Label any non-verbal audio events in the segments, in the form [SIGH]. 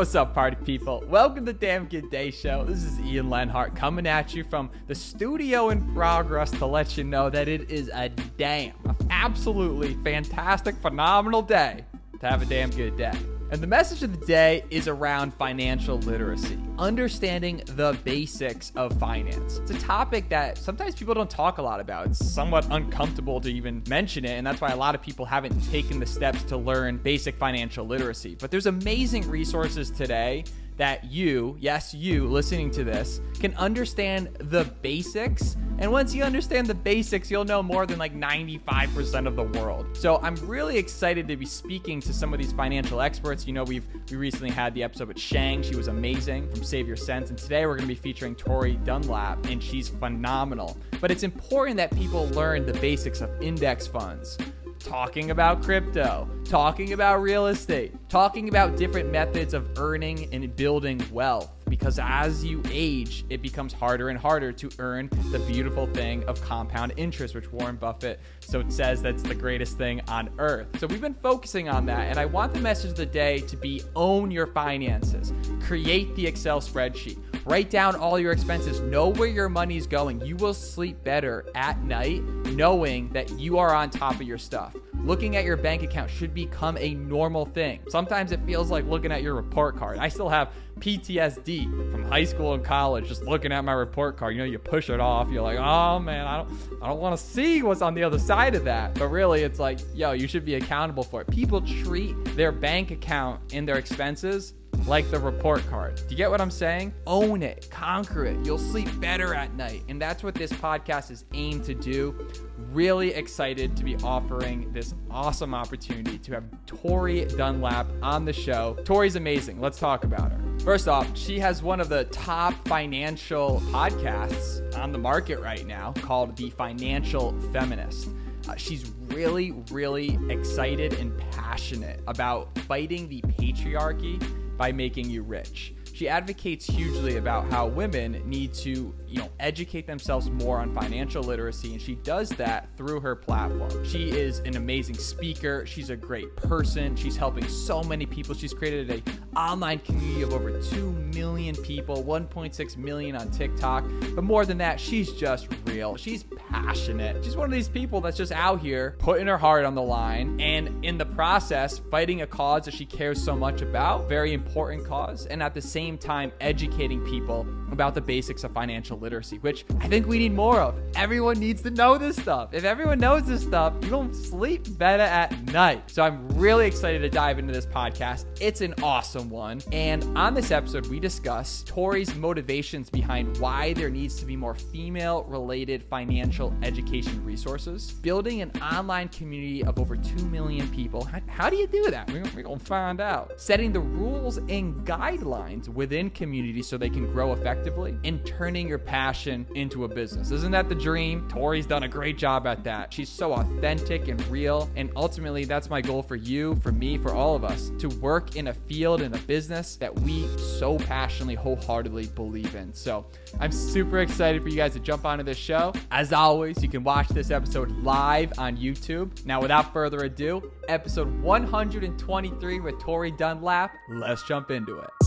What's up, party people? Welcome to the Damn Good Day Show. This is Ian Lenhart coming at you from the studio in progress to let you know that it is a damn, absolutely fantastic, phenomenal day to have a damn good day. And the message of the day is around financial literacy, understanding the basics of finance. It's a topic that sometimes people don't talk a lot about. It's somewhat uncomfortable to even mention it, and that's why a lot of people haven't taken the steps to learn basic financial literacy. But there's amazing resources today that you, yes, you listening to this, can understand the basics. And once you understand the basics, you'll know more than like 95% of the world. So I'm really excited to be speaking to some of these financial experts. You know, we've we recently had the episode with Shang. She was amazing from Save Your Sense. And today we're to be featuring Tori Dunlap, and she's phenomenal. But it's important that people learn the basics of index funds talking about crypto, talking about real estate, talking about different methods of earning and building wealth. Because as you age, it becomes harder and harder to earn the beautiful thing of compound interest, which Warren Buffett so says that's the greatest thing on earth. So we've been focusing on that, and I want the message of the day to be own your finances. Create the Excel spreadsheet. Write down all your expenses. Know where your money's going. You will sleep better at night knowing that you are on top of your stuff. Looking at your bank account should become a normal thing. Sometimes it feels like looking at your report card. I still have PTSD from high school and college just looking at my report card. You know, you push it off. You're like, "Oh man, I don't I don't want to see what's on the other side of that." But really, it's like, "Yo, you should be accountable for it." People treat their bank account and their expenses like the report card. Do you get what I'm saying? Own it, conquer it. You'll sleep better at night. And that's what this podcast is aimed to do. Really excited to be offering this awesome opportunity to have Tori Dunlap on the show. Tori's amazing. Let's talk about her. First off, she has one of the top financial podcasts on the market right now called The Financial Feminist. Uh, she's really, really excited and passionate about fighting the patriarchy by making you rich. She advocates hugely about how women need to, you know, educate themselves more on financial literacy and she does that through her platform. She is an amazing speaker, she's a great person, she's helping so many people. She's created a online community of over 2 million people, 1.6 million on TikTok. But more than that, she's just real. She's passionate. She's one of these people that's just out here putting her heart on the line and in the process fighting a cause that she cares so much about, very important cause, and at the same same time educating people about the basics of financial literacy, which I think we need more of. Everyone needs to know this stuff. If everyone knows this stuff, you don't sleep better at night. So I'm really excited to dive into this podcast. It's an awesome one. And on this episode, we discuss Tori's motivations behind why there needs to be more female related financial education resources, building an online community of over 2 million people. How, do you do that? We're, we're going to find out. Setting the rules and guidelines within communities so they can grow effectively and turning your passion into a business. Isn't that the dream? Tori's done a great job at that. She's so authentic and real. And ultimately, that's my goal for you, for me, for all of us to work in a field, in a business that we so passionately, wholeheartedly believe in. So I'm super excited for you guys to jump onto this show. As always, you can watch this episode live on YouTube. Now, without further ado, episode 123 with Tori Dunlap. Let's jump into it.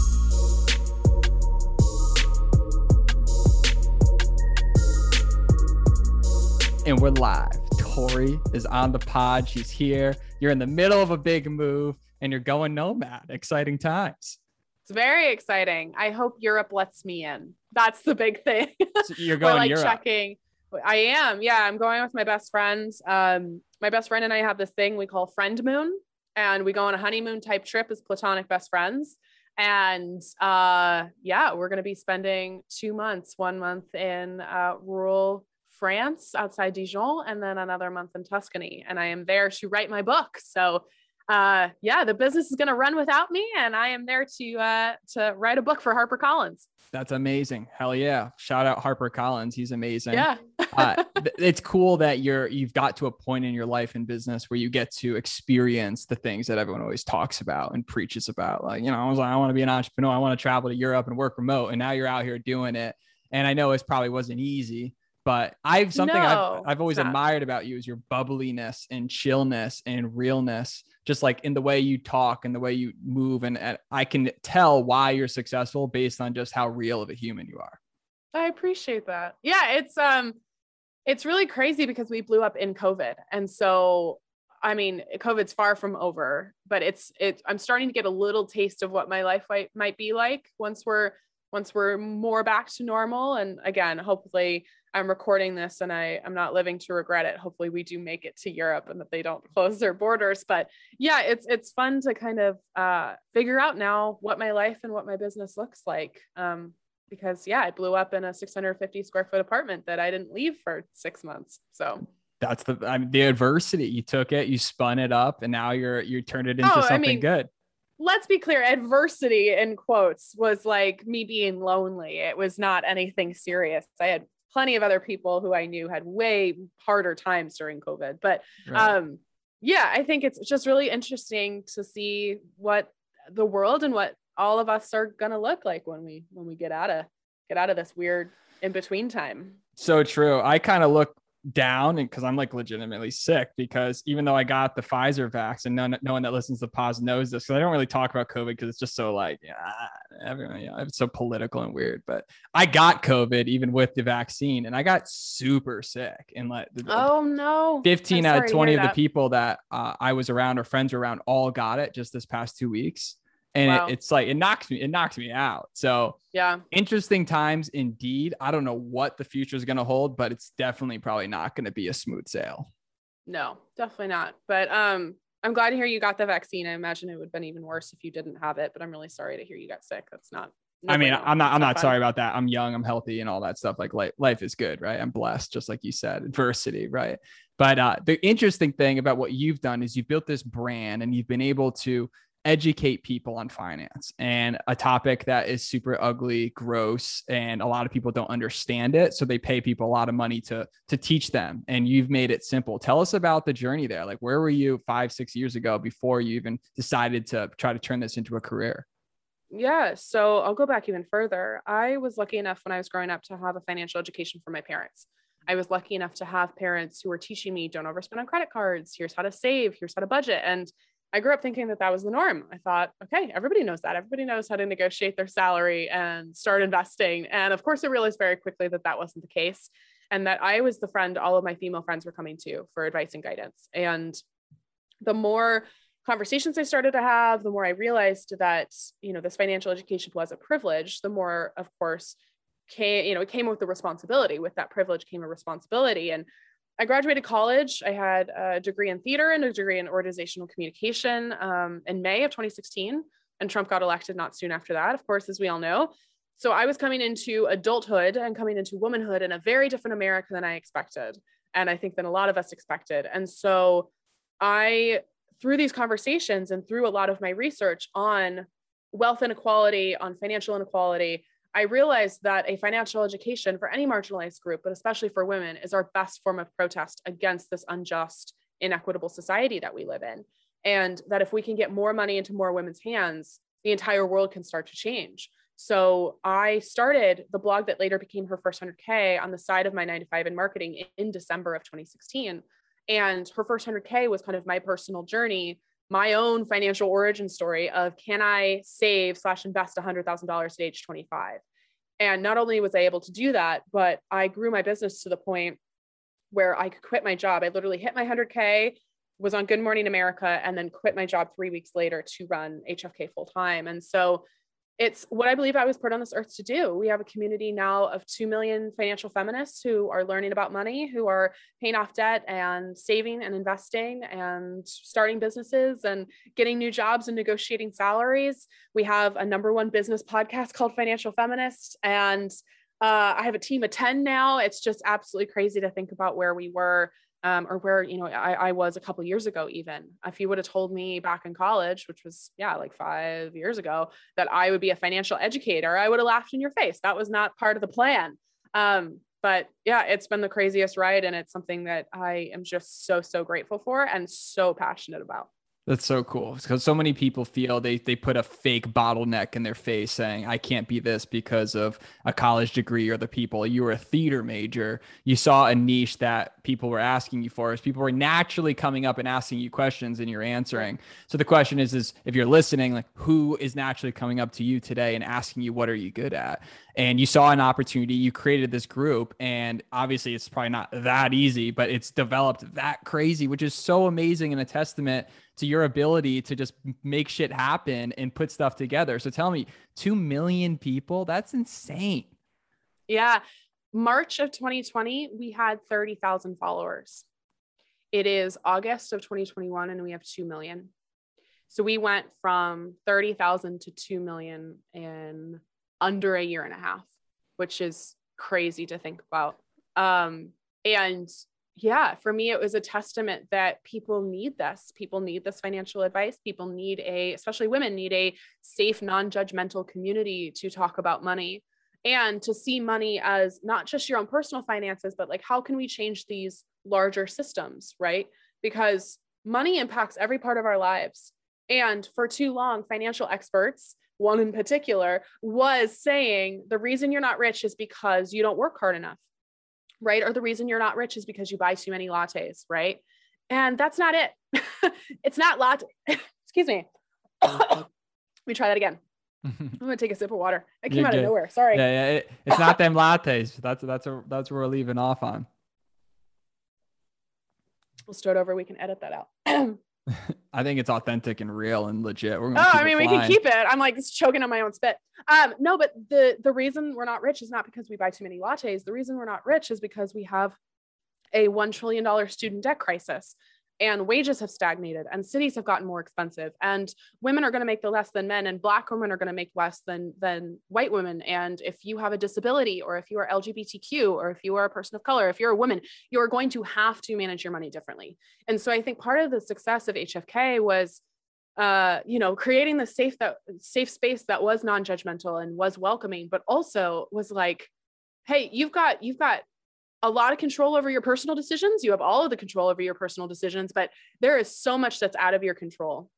And we're live. Tori is on the pod. She's here. You're in the middle of a big move and you're going nomad. Exciting times. It's very exciting. I hope Europe lets me in. That's the big thing. [LAUGHS] So you're going like Europe. checking. I am. Yeah, I'm going with my best friends. Um, my best friend and I have this thing we call friend moon, and we go on a honeymoon type trip as platonic best friends. And uh, yeah, we're going to be spending two months, one month in uh, rural France outside Dijon, and then another month in Tuscany. And I am there to write my book. So uh, yeah, the business is going to run without me, and I am there to uh, to write a book for HarperCollins. That's amazing. Hell yeah. Shout out Harper Collins. He's amazing. Yeah. [LAUGHS] uh, it's cool that you're you've got to a point in your life and business where you get to experience the things that everyone always talks about and preaches about. Like, you know, I was like, I want to be an entrepreneur. I want to travel to Europe and work remote. And now you're out here doing it. And I know it probably wasn't easy, but I've something No, I've, I've always admired about you is your bubbliness and chillness and realness just like in the way you talk and the way you move. And, and I can tell why you're successful based on just how real of a human you are. I appreciate that. Yeah, it's um it's really crazy because we blew up in COVID. And so I mean, COVID's far from over, but it's it I'm starting to get a little taste of what my life might, might be like once we're once we're more back to normal. And again, hopefully I'm recording this and I I'm not living to regret it. Hopefully we do make it to Europe and that they don't close their borders. But yeah, it's it's fun to kind of uh, figure out now what my life and what my business looks like. Um, because yeah, I blew up in a 650 square foot apartment that I didn't leave for six months. So that's the I mean the adversity. You took it, you spun it up, and now you're you turned it into oh, something I mean, good. Let's be clear, adversity in quotes was like me being lonely. It was not anything serious. I had plenty of other people who I knew had way harder times during COVID. But right. um yeah, I think it's just really interesting to see what the world and what all of us are gonna look like when we when we get out of get out of this weird in between time. So true. I kind of look down and because I'm like legitimately sick because even though I got the Pfizer vax and none, no one that listens to pause knows this, because I don't really talk about COVID because it's just so like, yeah, everyone, yeah, it's so political and weird. But I got COVID even with the vaccine and I got super sick. And like, oh no, 15 out of 20 of the people that uh, I was around or friends around all got it just this past two weeks and wow. it, it's like it knocks me it knocks me out so yeah interesting times indeed i don't know what the future is going to hold but it's definitely probably not going to be a smooth sail no definitely not but um i'm glad to hear you got the vaccine i imagine it would have been even worse if you didn't have it but i'm really sorry to hear you got sick that's not I mean, I'm not. I'm not sorry about that. I'm young. I'm healthy, and all that stuff. Like life, life is good, right? I'm blessed, just like you said. Adversity, right? But uh, the interesting thing about what you've done is you've built this brand, and you've been able to educate people on finance and a topic that is super ugly, gross, and a lot of people don't understand it. So they pay people a lot of money to to teach them. And you've made it simple. Tell us about the journey there. Like where were you five, six years ago before you even decided to try to turn this into a career? Yeah. So I'll go back even further. I was lucky enough when I was growing up to have a financial education from my parents. I was lucky enough to have parents who were teaching me don't overspend on credit cards. Here's how to save. Here's how to budget. And I grew up thinking that that was the norm. I thought, okay, everybody knows that. Everybody knows how to negotiate their salary and start investing. And of course, I realized very quickly that that wasn't the case and that I was the friend all of my female friends were coming to for advice and guidance. And the more conversations I started to have, the more I realized that, you know, this financial education was a privilege, the more, of course, came, you know, it came with the responsibility. With that privilege came a responsibility. And I graduated college. I had a degree in theater and a degree in organizational communication um, in May of 2016. And Trump got elected not soon after that, of course, as we all know. So I was coming into adulthood and coming into womanhood in a very different America than I expected. And I think than a lot of us expected. And so I, through these conversations and through a lot of my research on wealth inequality, on financial inequality, I realized that a financial education for any marginalized group, but especially for women, is our best form of protest against this unjust, inequitable society that we live in. And that if we can get more money into more women's hands, the entire world can start to change. So I started the blog that later became her first 100K on the side of my nine to five in marketing in December of 2016. And her first 100K was kind of my personal journey, my own financial origin story of can I save slash invest $100,000 at age 25? And not only was I able to do that, but I grew my business to the point where I could quit my job. I literally hit my 100K, was on Good Morning America, and then quit my job three weeks later to run HFK full time. And so it's what I believe I was put on this earth to do. We have a community now of 2 million financial feminists who are learning about money, who are paying off debt and saving and investing and starting businesses and getting new jobs and negotiating salaries. We have a number one business podcast [LAUGHS] called Financial Feminist. And uh, I have a team of 10 now. It's just absolutely crazy to think about where we were um, or where you know I, I was a couple years ago even if you would have told me back in college which was yeah like five years ago that i would be a financial educator i would have laughed in your face. That was not part of the plan. Um, but yeah it's been the craziest ride and it's something that i am just so so grateful for and so passionate about That's so cool because so many people feel they they put a fake bottleneck in their face saying I can't be this because of a college degree or the people. You were a theater major. You saw a niche that people were asking you for. As people were naturally coming up and asking you questions and you're answering. So the question is is if you're listening, like who is naturally coming up to you today and asking you what are you good at? And you saw an opportunity, you created this group, and obviously it's probably not that easy, but it's developed that crazy, which is so amazing and a testament to your ability to just make shit happen and put stuff together. So tell me, 2 million people, that's insane. Yeah. March of 2020, we had 30,000 followers. It is August of 2021 and we have 2 million. So we went from 30,000 to 2 million in under a year and a half, which is crazy to think about. Um, and yeah, for me, it was a testament that people need this. People need this financial advice. People need a, especially women, need a safe, non judgmental community to talk about money and to see money as not just your own personal finances, but like how can we change these larger systems, right? Because money impacts every part of our lives. And for too long, financial experts, one in particular, was saying the reason you're not rich is because you don't work hard enough right? Or the reason you're not rich is because you buy too many lattes, right? And that's not it. [LAUGHS] it's not latte. [LAUGHS] Excuse me. [COUGHS] Let me try that again. [LAUGHS] I'm gonna take a sip of water. I came You're out good. of nowhere. Sorry. Yeah, yeah. It, it's not them lattes. That's that's a, that's where we're leaving off on. We'll start over. We can edit that out. [CLEARS THROAT] [LAUGHS] I think it's authentic and real and legit. We're oh, I mean, we can keep it. I'm like choking on my own spit. Um, no, but the the reason we're not rich is not because we buy too many lattes. The reason we're not rich is because we have a one trillion dollar student debt crisis and wages have stagnated and cities have gotten more expensive and women are going to make the less than men and black women are going to make less than than white women. And if you have a disability or if you are lgbtq or if you are a person of color if you're a woman you're going to have to manage your money differently. And so i think part of the success of hfk was uh, you know, creating the safe that safe space that was non-judgmental and was welcoming, but also was like, hey, you've got you've got a lot of control over your personal decisions. You have all of the control over your personal decisions, but there is so much that's out of your control.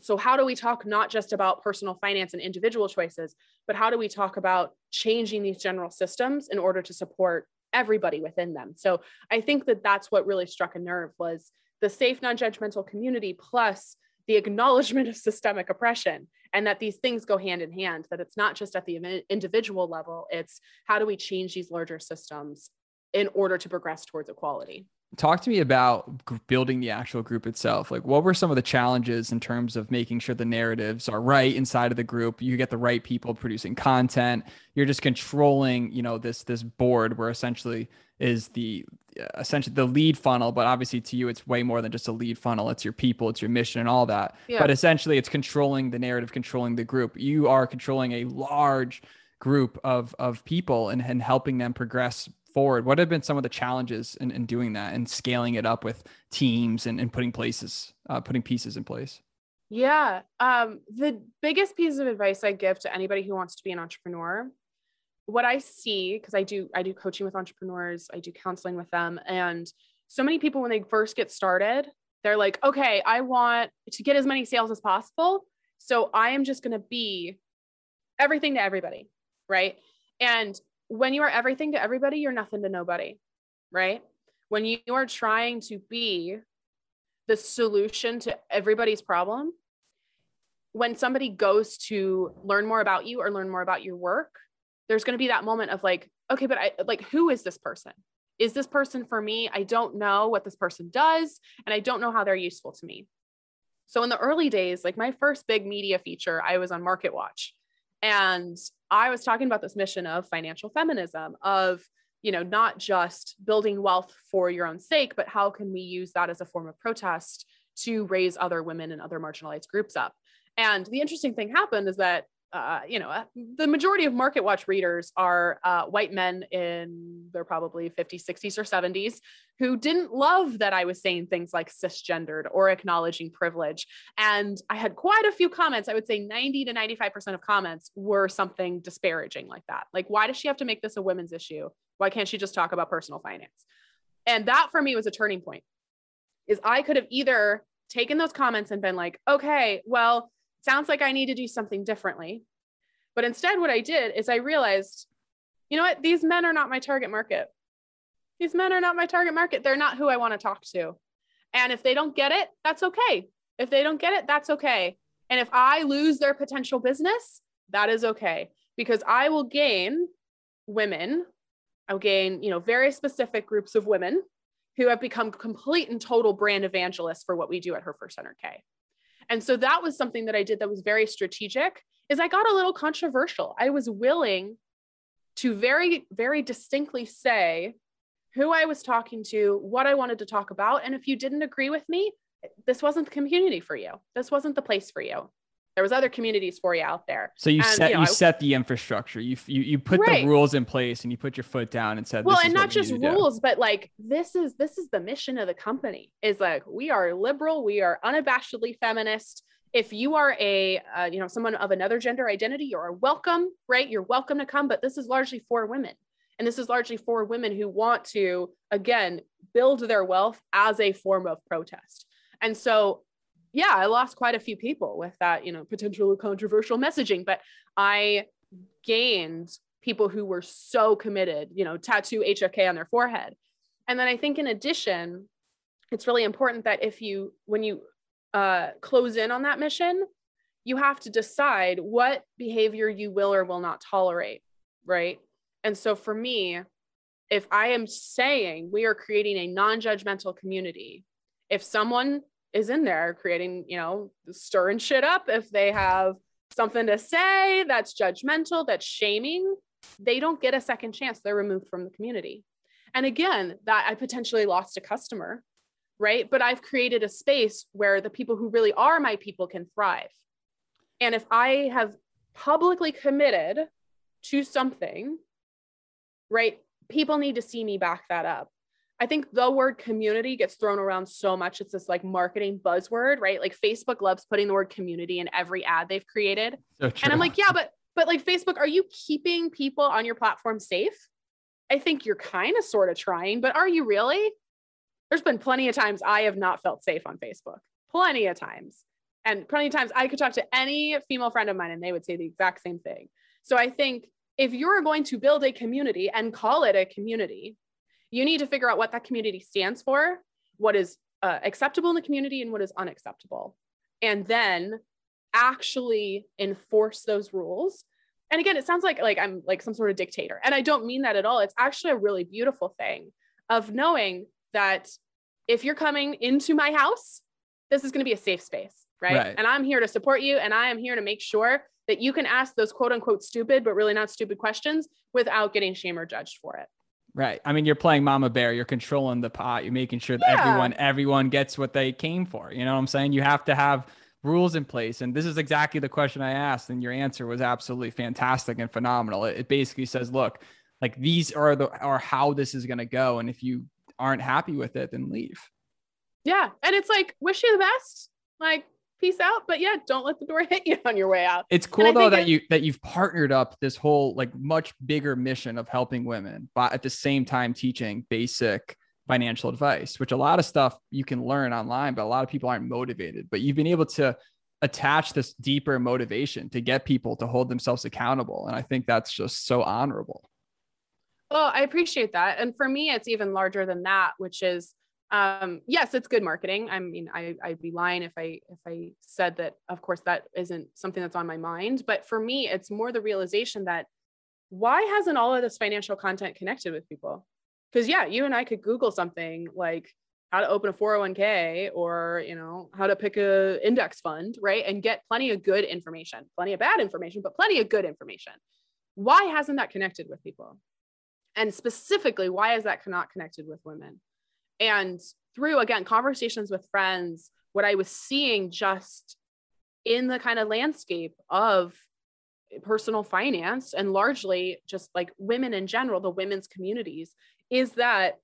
So, how do we talk not just about personal finance and individual choices, but how do we talk about changing these general systems in order to support everybody within them? So, I think that that's what really struck a nerve was the safe, non-judgmental community plus the acknowledgement of systemic oppression and that these things go hand in hand that it's not just at the individual level it's how do we change these larger systems in order to progress towards equality. Talk to me about building the actual group itself. Like what were some of the challenges in terms of making sure the narratives are right inside of the group? You get the right people producing content. You're just controlling you know this this board where essentially is the uh, essentially the lead funnel but obviously to you it's way more than just a lead funnel. It's your people it's your mission and all that. Yeah. but essentially it's controlling the narrative controlling the group. You are controlling a large group of of people and, and helping them progress forward, what have been some of the challenges in, in doing that and scaling it up with teams and, and putting places, uh, putting pieces in place? Yeah. Um, the biggest piece of advice I give to anybody who wants to be an entrepreneur, what I see, because I do, I do coaching with entrepreneurs, I do counseling with them. And so many people, when they first get started, they're like, okay, I want to get as many sales as possible. So I am just going to be everything to everybody. Right. And when you are everything to everybody, you're nothing to nobody, right? When you are trying to be the solution to everybody's problem, when somebody goes to learn more about you or learn more about your work, there's going to be that moment of like, okay, but I like, who is this person? Is this person for me? I don't know what this person does, and I don't know how they're useful to me. So in the early days, like my first big media feature, I was on Market Watch. And I was talking about this mission of financial feminism, of, you know, not just building wealth for your own sake, but how can we use that as a form of protest to raise other women and other marginalized groups up? And the interesting thing happened is that uh, you know, uh, the majority of Market Watch readers are uh, white men in they're probably 50s, 60s, or 70s who didn't love that I was saying things like cisgendered or acknowledging privilege. And I had quite a few comments. I would say 90 to 95% of comments were something disparaging like that. Like, why does she have to make this a women's issue? Why can't she just talk about personal finance? And that for me was a turning point. Is I could have either taken those comments and been like, okay, well, sounds like I need to do something differently. But instead, what I did is I realized, you know what? These men are not my target market. These men are not my target market. They're not who I want to talk to. And if they don't get it, that's okay. If they don't get it, that's okay. And if I lose their potential business, that is okay because I will gain women. I'll gain, you know, very specific groups of women who have become complete and total brand evangelists for what we do at Her First 100K. And so that was something that I did that was very strategic is I got a little controversial. I was willing to very very distinctly say who I was talking to, what I wanted to talk about, and if you didn't agree with me, this wasn't the community for you. This wasn't the place for you. There was other communities for you out there. So you and, set you, know, you, set the infrastructure. You you you put right. the rules in place and you put your foot down and said well, and not just rules, but like this is this is the mission of the company. Is like we are liberal, we are unabashedly feminist. If you are a uh, you know someone of another gender identity, you're welcome, right? You're welcome to come. But this is largely for women, and this is largely for women who want to again build their wealth as a form of protest. And so, yeah, I lost quite a few people with that, you know, potential controversial messaging, but I gained people who were so committed, you know, tattoo HFK on their forehead. And then I think in addition, it's really important that if you, when you uh, close in on that mission, you have to decide what behavior you will or will not tolerate, right? And so for me, if I am saying we are creating a non judgmental community, if someone is in there creating, you know, stirring shit up. If they have something to say that's judgmental, that's shaming, they don't get a second chance. They're removed from the community. And again, that I potentially lost a customer, right? But I've created a space where the people who really are my people can thrive. And if I have publicly committed to something, right, people need to see me back that up. I think the word community gets thrown around so much. It's this like marketing buzzword, right? Like Facebook loves putting the word community in every ad they've created. So and I'm like, yeah, but but like Facebook, are you keeping people on your platform safe? I think you're kind of sort of trying, but are you really? There's been plenty of times I have not felt safe on Facebook. Plenty of times. And plenty of times I could talk to any female friend of mine and they would say the exact same thing. So I think if you're going to build a community and call it a community, you need to figure out what that community stands for, what is uh, acceptable in the community and what is unacceptable. And then actually enforce those rules. And again, it sounds like like I'm like some sort of dictator. And I don't mean that at all. It's actually a really beautiful thing of knowing that if you're coming into my house, this is going to be a safe space, right? right? And I'm here to support you and I am here to make sure that you can ask those quote unquote stupid but really not stupid questions without getting shamed or judged for it. Right. I mean, you're playing mama bear. You're controlling the pot. You're making sure that yeah. everyone everyone gets what they came for. You know what I'm saying? You have to have rules in place. And this is exactly the question I asked, and your answer was absolutely fantastic and phenomenal. It, it basically says, look, like these are the are how this is going to go, and if you aren't happy with it, then leave. Yeah, and it's like wish you the best. Like peace out. But yeah, don't let the door [LAUGHS] hit you on your way out. It's cool though that it, you that you've partnered up this whole like much bigger mission of helping women, but at the same time teaching basic financial advice, which a lot of stuff you can learn online, but a lot of people aren't motivated. But you've been able to attach this deeper motivation to get people to hold themselves accountable. And I think that's just so honorable. Well, I appreciate that. And for me, it's even larger than that, which is um, yes, it's good marketing. I mean, I, I'd be lying if I if I said that. Of course, that isn't something that's on my mind. But for me, it's more the realization that why hasn't all of this financial content connected with people? Because yeah, you and I could Google something like how to open a 401k or you know how to pick a index fund, right, and get plenty of good information, plenty of bad information, but plenty of good information. Why hasn't that connected with people? And specifically, why is that not connected with women? And through, again, conversations with friends, what I was seeing just in the kind of landscape of personal finance and largely just like women in general, the women's communities, is that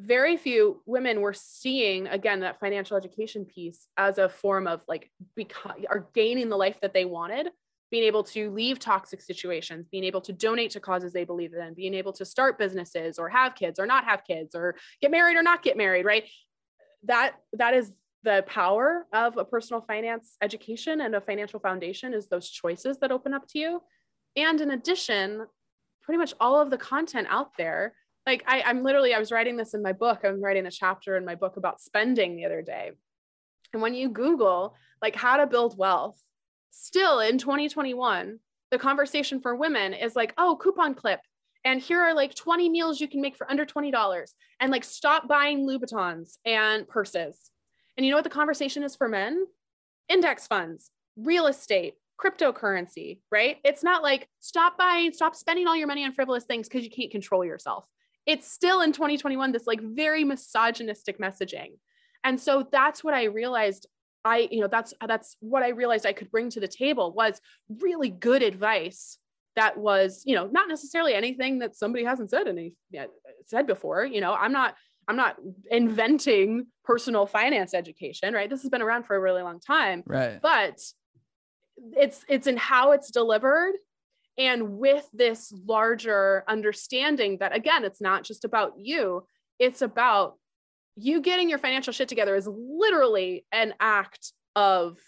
very few women were seeing again that financial education piece as a form of like become are gaining the life that they wanted being able to leave toxic situations, being able to donate to causes they believe in, being able to start businesses or have kids or not have kids or get married or not get married, right? That that is the power of a personal finance education and a financial foundation is those choices that open up to you. And in addition, pretty much all of the content out there, like I, I'm literally, I was writing this in my book. I'm writing a chapter in my book about spending the other day. And when you Google like how to build wealth, still in 2021, the conversation for women is like, oh, coupon clip. And here are like 20 meals you can make for under $20. And like stop buying Louboutins and purses and you know what the conversation is for men? Index funds, real estate, cryptocurrency, right? It's not like stop buying, stop spending all your money on frivolous things because you can't control yourself. It's still in 2021, this like very misogynistic messaging. And so that's what I realized I, you know, that's that's what I realized I could bring to the table was really good advice that was, you know, not necessarily anything that somebody hasn't said any yet said before. You know, I'm not I'm not inventing personal finance education, right? This has been around for a really long time. Right. But it's it's in how it's delivered and with this larger understanding that again, it's not just about you, it's about you getting your financial shit together is literally an act of,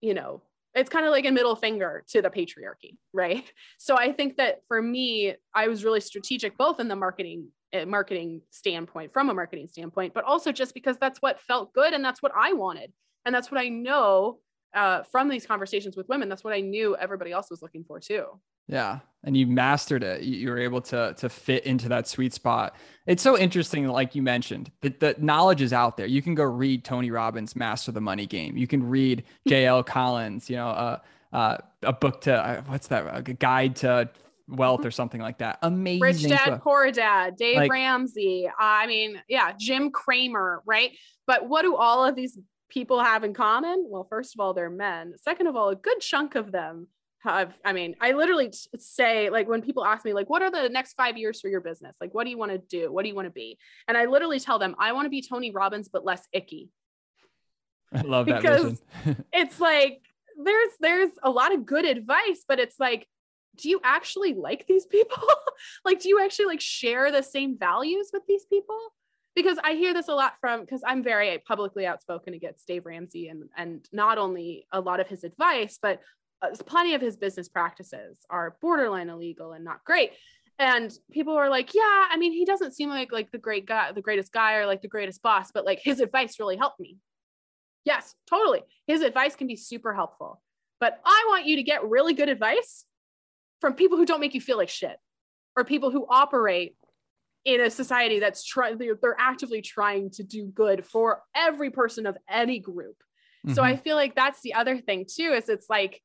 you know, it's kind of like a middle finger to the patriarchy, right? So I think that for me, I was really strategic both in the marketing eh, marketing standpoint, from a marketing standpoint, but also just because that's what felt good and that's what I wanted. And that's what I know uh, from these conversations with women. That's what I knew everybody else was looking for too. Yeah. And you mastered it. You were able to to fit into that sweet spot. It's so interesting, like you mentioned, that the knowledge is out there. You can go read Tony Robbins' Master the Money Game. You can read [LAUGHS] J.L. Collins, you know, uh, uh, a book to uh, what's that? A guide to wealth mm-hmm. or something like that. Amazing. Rich Dad, book. Poor Dad, Dave like, Ramsey. I mean, yeah, Jim Cramer, right? But what do all of these people have in common? Well, first of all, they're men. Second of all, a good chunk of them have, I mean, I literally say, like, when people ask me, like, what are the next five years for your business? Like, what do you want to do? What do you want to be? And I literally tell them, I want to be Tony Robbins, but less icky. I love that because [LAUGHS] it's like there's there's a lot of good advice, but it's like do you actually like these people? [LAUGHS] like, do you actually like share the same values with these people? Because I hear this a lot from because I'm very publicly outspoken against Dave Ramsey and and not only a lot of his advice, but uh, plenty of his business practices are borderline illegal and not great. And people are like, yeah, I mean, he doesn't seem like like the great guy, the greatest guy, or like the greatest boss, but like his advice really helped me. Yes, totally. His advice can be super helpful. But I want you to get really good advice from people who don't make you feel like shit or people who operate in a society that's trying they're, they're, actively trying to do good for every person of any group. Mm-hmm. so i feel like that's the other thing too is it's like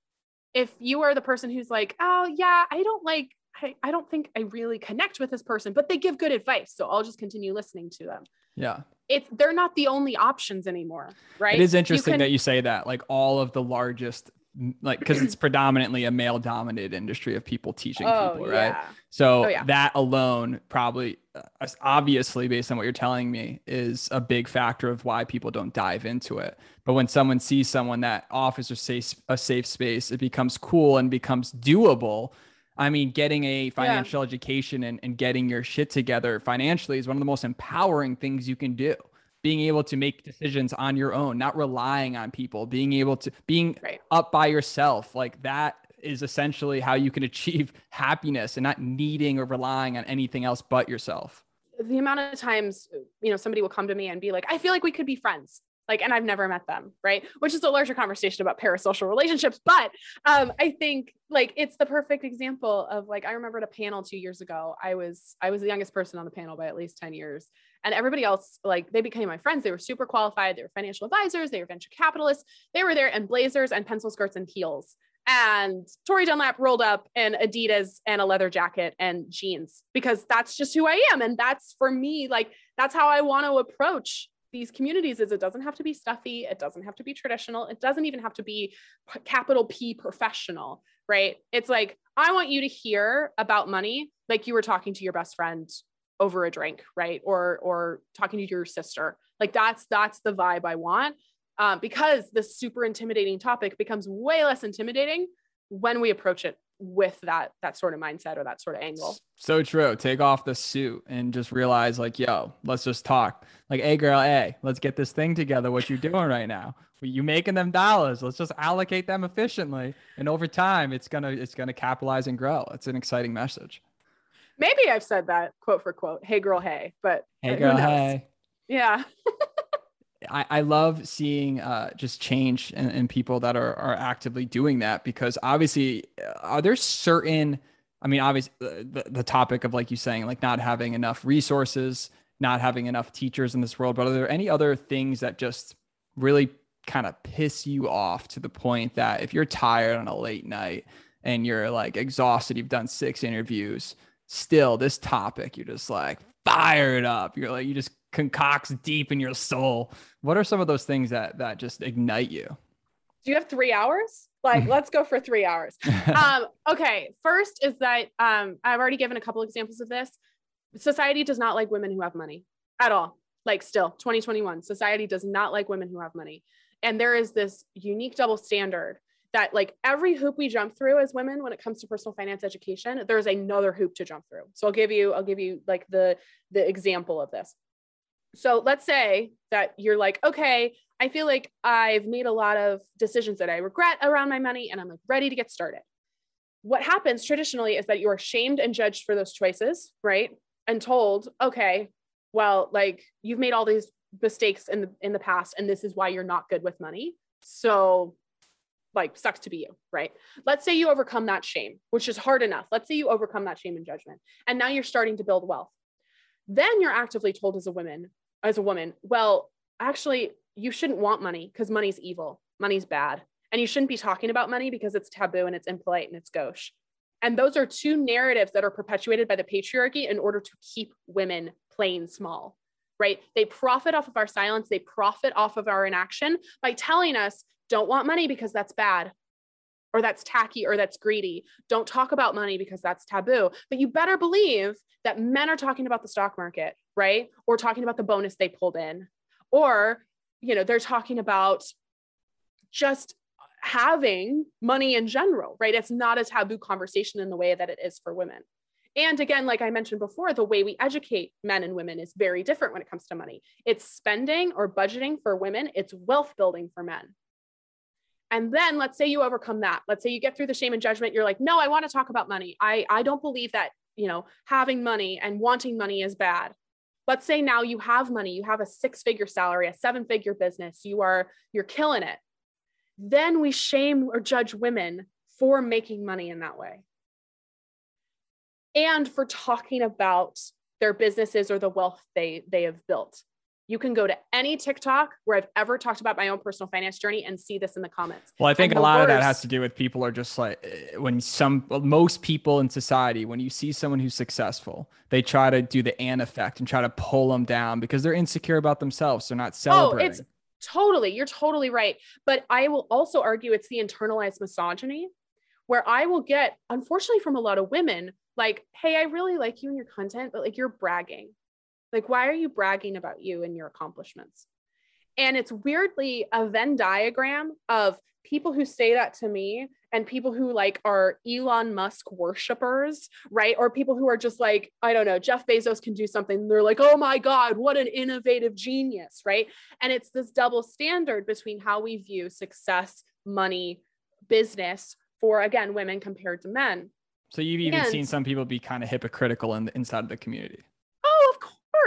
if you are the person who's like oh yeah i don't like I, I don't think i really connect with this person but they give good advice so i'll just continue listening to them. Yeah. It's they're not the only options anymore right? it is interesting you can, that you say that like all of the largest like because it's predominantly a male dominated industry of people teaching oh, people right yeah. so oh, yeah. that alone probably uh, obviously based on what you're telling me is a big factor of why people don't dive into it but when someone sees someone that offers a safe a safe space it becomes cool and becomes doable I mean, getting a financial yeah. education and, and getting your shit together financially is one of the most empowering things you can do being able to make decisions on your own, not relying on people, being able to being right. up by yourself. Like that is essentially how you can [LAUGHS] achieve happiness and not needing or relying on anything else but yourself. The amount of times, you know, somebody will come to me and be like, I feel like we could be friends like and i've never met them right? Which is a larger conversation about parasocial relationships but um i think like it's the perfect example of like i remember at a panel two years ago. I was i was the youngest person on the panel by at least 10 years. And everybody else like they became my friends. They were super qualified. They were financial advisors. They were venture capitalists. They were there in blazers and pencil skirts and heels. And Tori Dunlap rolled up in Adidas and a leather jacket and jeans because that's just who I am. And that's for me, like, that's how I want to approach these communities is it doesn't have to be stuffy it doesn't have to be traditional it doesn't even have to be capital p professional right? It's like i want you to hear about money like you were talking to your best friend over a drink right? Or or talking to your sister. Like that's that's the vibe i want um, because this super intimidating topic becomes way less intimidating when we approach it with that that sort of mindset or that sort of angle. So true. Take off the suit and just realize like, yo, let's just talk. Like, hey girl, hey, let's get this thing together. What you doing right now? You making them dollars. Let's just allocate them efficiently. And over time, it's gonna it's gonna capitalize and grow. It's an exciting message. Maybe I've said that quote for quote, hey girl, hey, but hey girl, hey. Yeah. [LAUGHS] I, I love seeing uh, just change in, in, people that are, are actively doing that because obviously uh, are there certain i mean obviously uh, the, the topic of like you saying like not having enough resources not having enough teachers in this world but are there any other things that just really kind of piss you off to the point that if you're tired on a late night and you're like exhausted you've done six interviews still this topic you're just like fired up. You're like you just concocts deep in your soul. What are some of those things that that just ignite you? Do you have three hours? Like, [LAUGHS] let's go for three hours. [LAUGHS] Um, okay. First is that um, I've already given a couple examples of this. Society does not like women who have money at all. Like, still, 2021, society does not like women who have money. And there is this unique double standard that like every hoop we jump through as women when it comes to personal finance education there's another hoop to jump through so i'll give you i'll give you like the the example of this so let's say that you're like, okay, I feel like I've made a lot of decisions that I regret around my money and I'm like ready to get started. What happens traditionally is that you are shamed and judged for those choices, right? And told, okay, well, like you've made all these mistakes in the in the past and this is why you're not good with money. So like sucks to be you, right? Let's say you overcome that shame, which is hard enough. Let's say you overcome that shame and judgment. And now you're starting to build wealth. Then you're actively told as a woman, as a woman, well, actually, you shouldn't want money because money's evil, money's bad. And you shouldn't be talking about money because it's taboo and it's impolite and it's gauche. And those are two narratives that are perpetuated by the patriarchy in order to keep women playing small, right? They profit off of our silence, they profit off of our inaction by telling us, don't want money because that's bad or that's tacky or that's greedy. Don't talk about money because that's taboo. But you better believe that men are talking about the stock market, right? Or talking about the bonus they pulled in. Or, you know, they're talking about just having money in general, right? It's not a taboo conversation in the way that it is for women. And again, like I mentioned before, the way we educate men and women is very different when it comes to money. It's spending or budgeting for women, it's wealth building for men. And then let's say you overcome that. Let's say you get through the shame and judgment. You're like, no, I want to talk about money. I, I don't believe that, you know, having money and wanting money is bad. Let's say now you have money, you have a six figure salary, a seven figure business, you are, you're killing it. Then we shame or judge women for making money in that way. And for talking about their businesses or the wealth they, they have built. You can go to any TikTok where I've ever talked about my own personal finance journey and see this in the comments. Well, I think a lot worst, of that has to do with people are just like eh, when some most people in society, when you see someone who's successful, they try to do the Ann effect and try to pull them down because they're insecure about themselves. They're not celebrating. Oh, it's totally, you're totally right. But I will also argue it's the internalized misogyny where I will get, unfortunately, from a lot of women, like, hey, I really like you and your content, but like you're bragging like, why are you bragging about you and your accomplishments? And it's weirdly a Venn diagram of people who say that to me and people who like are Elon Musk worshippers, right? Or people who are just like, I don't know, Jeff Bezos can do something. They're like, oh my God, what an innovative genius, right? And it's this double standard between how we view success, money, business for, again, women compared to men. So you've even and, seen some people be kind of hypocritical in the, inside of the community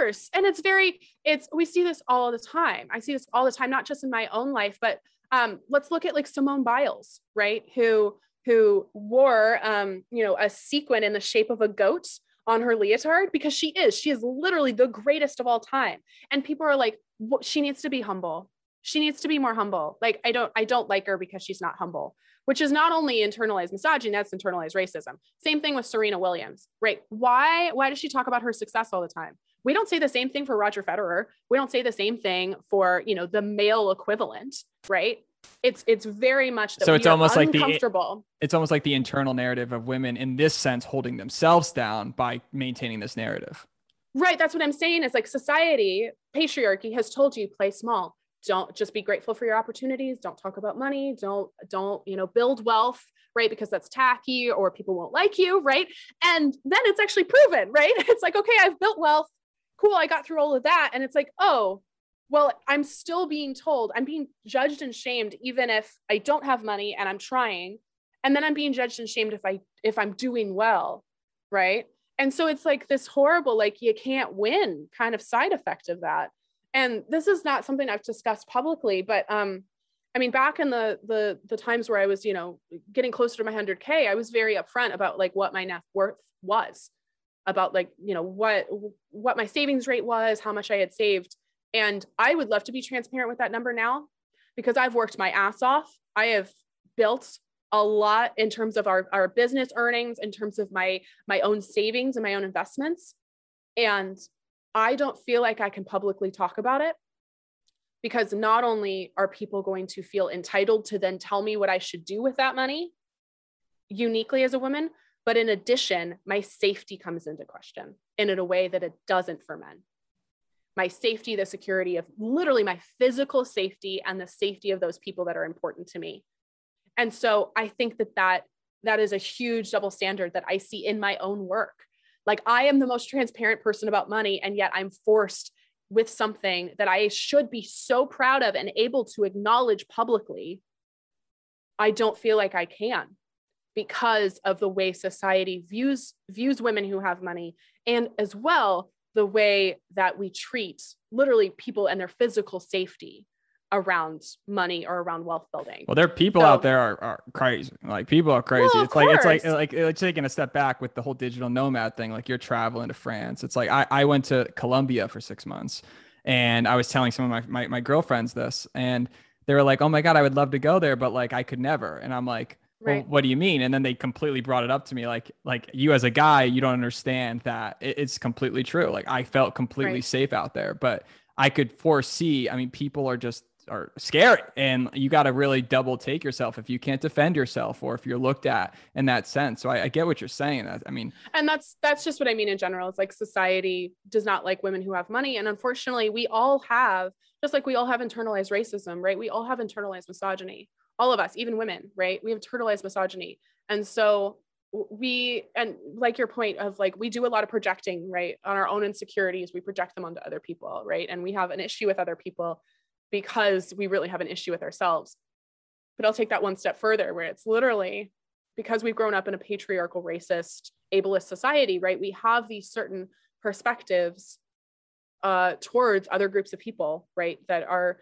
course. And it's very, it's, we see this all the time. I see this all the time, not just in my own life, but um, let's look at like Simone Biles, right? Who, who wore, um, you know, a sequin in the shape of a goat on her leotard because she is, she is literally the greatest of all time. And people are like, she needs to be humble. She needs to be more humble. Like, I don't, I don't like her because she's not humble which is not only internalized misogyny, that's internalized racism. Same thing with Serena Williams, right? Why, why does she talk about her success all the time? We don't say the same thing for Roger Federer. We don't say the same thing for, you know, the male equivalent, right? It's it's very much so it's almost like the it's almost like the internal narrative of women in this sense holding themselves down by maintaining this narrative. Right, that's what I'm saying is like society, patriarchy has told you play small. Don't just be grateful for your opportunities, don't talk about money, don't don't, you know, build wealth, right? Because that's tacky or people won't like you, right? And then it's actually proven, right? [LAUGHS] It's like, okay, I've built wealth. Cool, I got through all of that. And it's like, oh, well, I'm still being told, I'm being judged and shamed even if I don't have money and I'm trying. And then I'm being judged and shamed if I if I'm doing well, right? And so it's like this horrible like you can't win kind of side effect of that. And this is not something I've discussed publicly, but um I mean, back in the the the times where I was, you know, getting closer to my 100k, I was very upfront about like what my net worth was, about like you know what what my savings rate was, how much I had saved, and I would love to be transparent with that number now, because I've worked my ass off. I have built a lot in terms of our our business earnings, in terms of my my own savings and my own investments, and I don't feel like I can publicly talk about it because not only are people going to feel entitled to then tell me what I should do with that money uniquely as a woman, but in addition, my safety comes into question and in a way that it doesn't for men. My safety, the security of literally my physical safety and the safety of those people that are important to me. And so I think that that, that is a huge double standard that I see in my own work. Like I am the most transparent person about money, and yet I'm forced with something that I should be so proud of and able to acknowledge publicly, I don't feel like I can because of the way society views views women who have money and as well the way that we treat literally people and their physical safety around money or around wealth building. Well, there are people so, out there are, are crazy. Like people are crazy. Well, it's like it's like like it's taking a step back with the whole digital nomad thing. Like you're traveling to France. It's like I, I went to Colombia for six months and I was telling some of my, my my girlfriends this and they were like, Oh my God, I would love to go there, but like I could never. And I'm like, well, what do you mean? And then they completely brought it up to me, like, like you as a guy, you don't understand that it's completely true. Like I felt completely right. safe out there, but I could foresee. I mean, people are just are scary and you got to really double take yourself if you can't defend yourself or if you're looked at in that sense so I, I, get what you're saying i mean and that's that's just what i mean in general it's like society does not like women who have money and unfortunately we all have just like we all have internalized racism right we all have internalized misogyny all of us even women right we have internalized misogyny and so we and like your point of like we do a lot of projecting right on our own insecurities we project them onto other people right and we have an issue with other people because we really have an issue with ourselves. But I'll take that one step further, where it's literally because we've grown up in a patriarchal, racist, ableist society, right? We have these certain perspectives uh, towards other groups of people, right, that are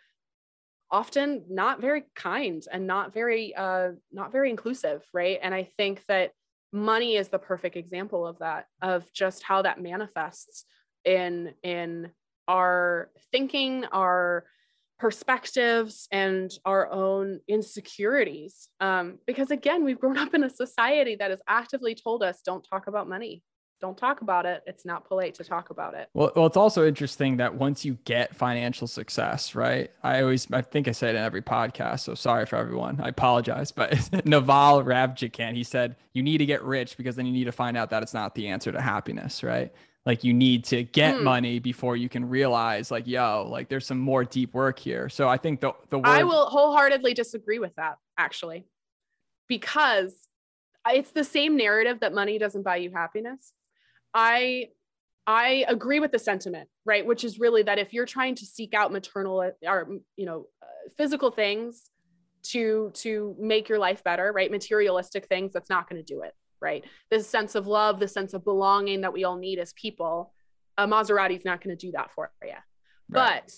often not very kind and not very uh, not very inclusive, right? And I think that money is the perfect example of that, of just how that manifests in in our thinking, our perspectives and our own insecurities. Um, because again, we've grown up in a society that has actively told us don't talk about money. Don't talk about it. It's not polite to talk about it. Well, well, it's also interesting that once you get financial success, right? I always, I think I said in every podcast. So sorry for everyone. I apologize. But [LAUGHS] Naval Ravikant, he said, you need to get rich because then you need to find out that it's not the answer to happiness, right? like you need to get mm. money before you can realize like yo like there's some more deep work here so i think the the word- i will wholeheartedly disagree with that actually because it's the same narrative that money doesn't buy you happiness i i agree with the sentiment right which is really that if you're trying to seek out maternal or you know uh, physical things to to make your life better right materialistic things that's not going to do it right? This sense of love, the sense of belonging that we all need as people. A Maserati is not going to do that for you. Right. But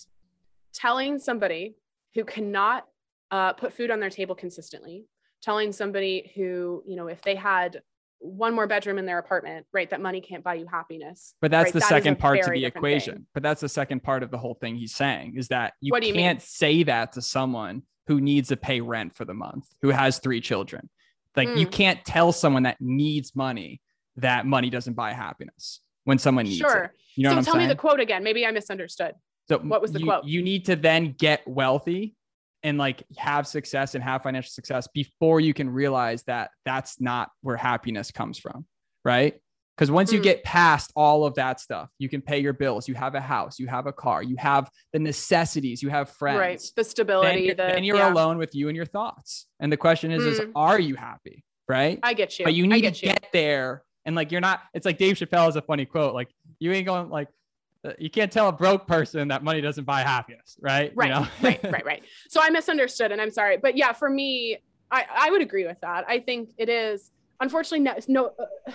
telling somebody who cannot uh, put food on their table consistently, telling somebody who, you know, if they had one more bedroom in their apartment, right, that money can't buy you happiness. But that's right? the that second part to the equation. Thing. But that's the second part of the whole thing he's saying is that you, can't say that to someone who needs to pay rent for the month, who has three children. Like mm. you can't tell someone that needs money that money doesn't buy happiness when someone needs sure. it. You know so tell saying? me the quote again. Maybe I misunderstood. So what was the you, quote? You need to then get wealthy and like have success and have financial success before you can realize that that's not where happiness comes from. Right. Because once mm. you get past all of that stuff, you can pay your bills, you have a house, you have a car, you have the necessities, you have friends, right? The stability. Then, the, then you're yeah. alone with you and your thoughts. And the question is, mm. is are you happy? right? I get you. But you need get to you. get there. And like, you're not, it's like Dave Chappelle has a funny quote. Like, you ain't going, like, you can't tell a broke person that money doesn't buy happiness, right? You Right, know? [LAUGHS] right, right, right. So I misunderstood, and I'm sorry. But yeah, for me, I I would agree with that. I think it is unfortunately no, no uh,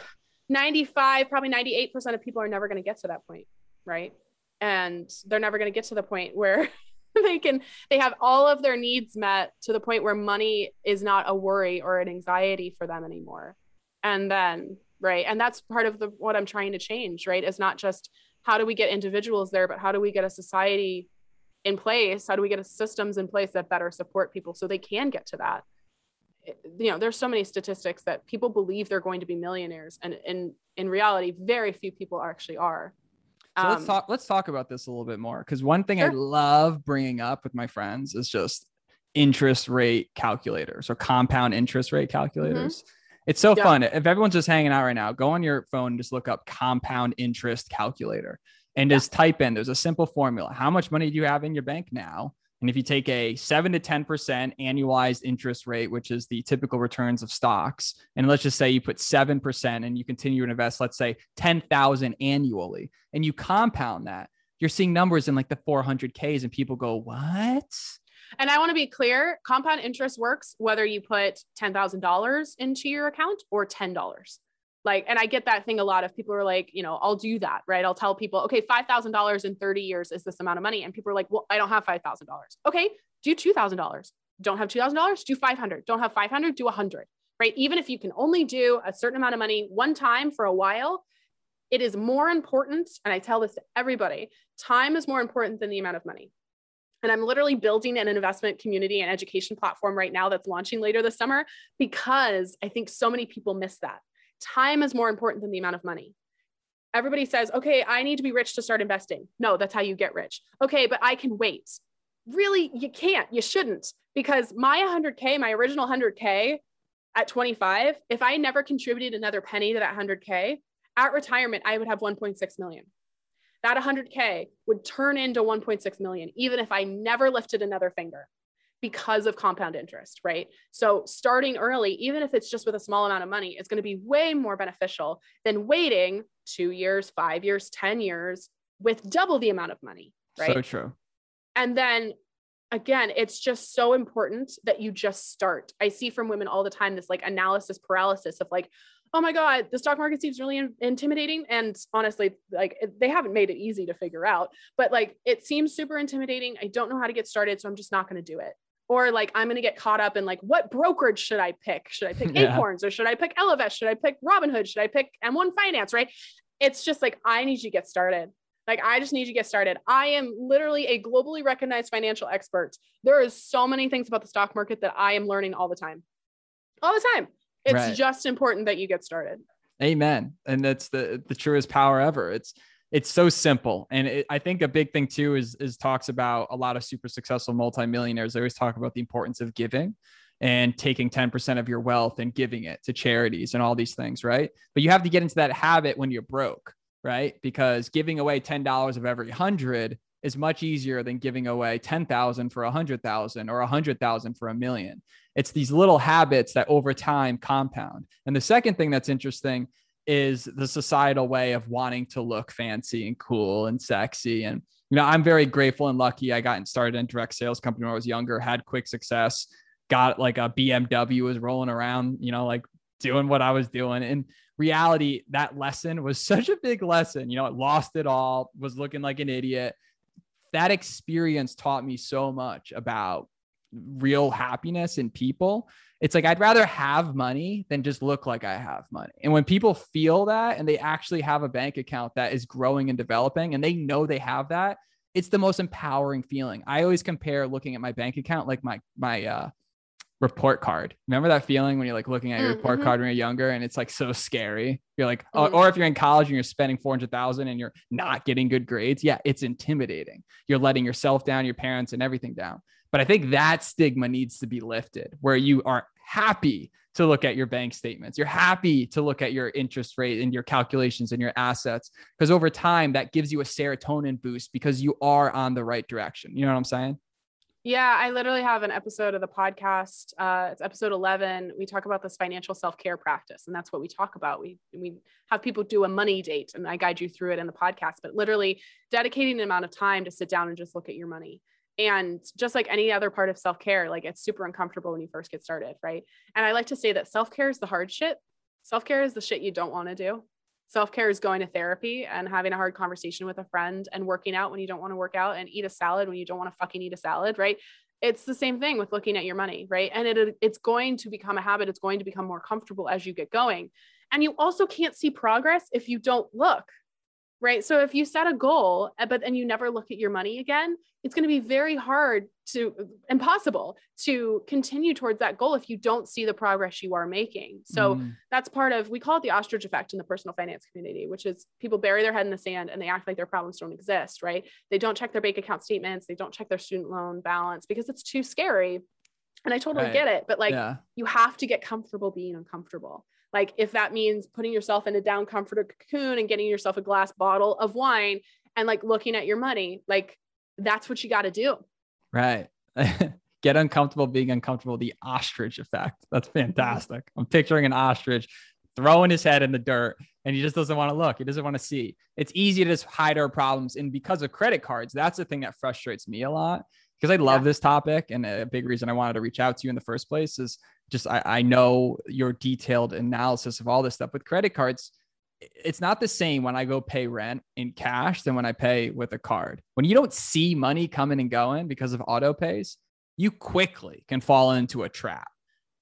95, probably 98 percent of people are never going to get to that point, right? And they're never going to get to the point where [LAUGHS] they can they have all of their needs met to the point where money is not a worry or an anxiety for them anymore. And then right, and that's part of the what I'm trying to change. Right, is not just how do we get individuals there, but how do we get a society in place? How do we get systems in place that better support people so they can get to that? You know, there's so many statistics that people believe they're going to be millionaires, and in in reality, very few people actually are. So let's Um, talk. Let's talk about this a little bit more because one thing I love bringing up with my friends is just interest rate calculators or compound interest rate calculators. It's so Yeah. fun. If everyone's just hanging out right now, go on your phone and just look up compound interest calculator and Yeah. just type in. There's a simple formula. How much money do you have in your bank now? And if you take a seven to 10% annualized interest rate, which is the typical returns of stocks, and let's just say you put 7% and you continue to invest, let's say 10,000 annually, and you compound that, you're seeing numbers in like the 400Ks and people go, what? And I want to be clear compound interest works whether you put $10,000 into your account or $10. Like, and I get that thing a lot of people are like, you know, I'll do that, right? I'll tell people, okay, $5,000 in 30 years is this amount of money. And people are like, well, I don't have $5,000. Okay, do $2,000. Don't have $2,000, do 500. Don't have 500, do 100, right? Even if you can only do a certain amount of money one time for a while, it is more important. And I tell this to everybody time is more important than the amount of money. And I'm literally building an investment community and education platform right now that's launching later this summer because I think so many people miss that. Time is more important than the amount of money. Everybody says, okay, I need to be rich to start investing. No, that's how you get rich. Okay, but I can wait. Really, you can't, you shouldn't, because my 100K, my original 100K at 25, if I never contributed another penny to that 100K, at retirement, I would have 1.6 million that 100k would turn into 1.6 million even if i never lifted another finger because of compound interest right? So starting early even if it's just with a small amount of money is going to be way more beneficial than waiting 2 years 5 years 10 years with double the amount of money right? So true. and then again it's just so important that you just start. I see from women all the time this like analysis paralysis of like oh my god the stock market seems really in- intimidating and honestly like they haven't made it easy to figure out but like it seems super intimidating i don't know how to get started so i'm just not going to do it or like i'm going to get caught up in like what brokerage should i pick should i pick [LAUGHS] Yeah. acorns or should i pick ellevest should i pick robinhood should i pick m1 finance right it's just like i need you to get started like I just need you to get started. I am literally a globally recognized financial expert. There is so many things about the stock market that I am learning all the time. All the time. It's Right. just important that you get started. Amen. And that's the the truest power ever. It's it's so simple. And it, I think a big thing too is is talks about a lot of super successful multimillionaires. They always talk about the importance of giving and taking 10% of your wealth and giving it to charities and all these things, right? But you have to get into that habit when you're broke, right? Because giving away $10 of every 100 is much easier than giving away 10,000 for a 100,000 or a 100,000 for a million. It's these little habits that over time compound. And the second thing that's interesting is the societal way of wanting to look fancy and cool and sexy. And, you know, I'm very grateful and lucky. I got started in direct sales company when I was younger, had quick success, got like a BMW, was rolling around, you know, like doing what I was doing. In reality, that lesson was [LAUGHS] such a big lesson. You know, I lost it all, was looking like an idiot. That experience taught me so much about real happiness in people. It's like I'd rather have money than just look like I have money. And when people feel that and they actually have a bank account that is growing and developing and they know they have that, it's the most empowering feeling. I always compare looking at my bank account like my my uh report card. Remember that feeling when you're like looking at your report Mhm. card when you're younger and it's like so scary. You're like, oh, Mhm. or if you're in college and you're spending 400,000 and you're not getting good grades, yeah, it's intimidating. You're letting yourself down, your parents and everything down. But I think that stigma needs to be lifted where you are happy to look at your bank statements. You're happy to look at your interest rate and your calculations and your assets because over time that gives you a serotonin boost because you are on the right direction. You know what I'm saying? Yeah, I literally have an episode of the podcast. Uh, it's episode 11. We talk about this financial self care practice, and that's what we talk about. We we have people do a money date, and I guide you through it in the podcast. But literally, dedicating an amount of time to sit down and just look at your money. And just like any other part of self care, like it's super uncomfortable when you first get started, right? And I like to say that self care is the hard shit. Self care is the shit you don't want to do. Self care is going to therapy and having a hard conversation with a friend and working out when you don't want to work out and eat a salad when you don't want to fucking eat a salad, right? It's the same thing with looking at your money, right? And it, it's going to become a habit. It's going to become more comfortable as you get going. And you also can't see progress if you don't look, right? So if you set a goal, eh, but then you never look at your money again, it's going to be very hard to impossible to continue towards that goal if you don't see the progress you are making. So mm. that's part of we call it the ostrich effect in the personal finance community, which is people bury their head in the sand and they act like their problems don't exist, right? They don't check their bank account statements, they don't check their student loan balance because it's too scary. And I totally right. get it, but like yeah. you have to get comfortable being uncomfortable. Like if that means putting yourself in a down comforter cocoon and getting yourself a glass bottle of wine and like looking at your money, like that's what you got to do. Right. [LAUGHS] Get uncomfortable being uncomfortable. The ostrich effect. That's fantastic. I'm picturing an ostrich throwing his head in the dirt and he just doesn't want to look. He doesn't want to see. It's easy to just hide our problems. And because of credit cards, that's the thing that frustrates me a lot because I love yeah. this topic. And a big reason I wanted to reach out to you in the first place is just I, I know your detailed analysis of all this stuff with credit cards it's not the same when I go pay rent in cash than when I pay with a card. When you don't see money coming and going because of auto pays, you quickly can fall into a trap.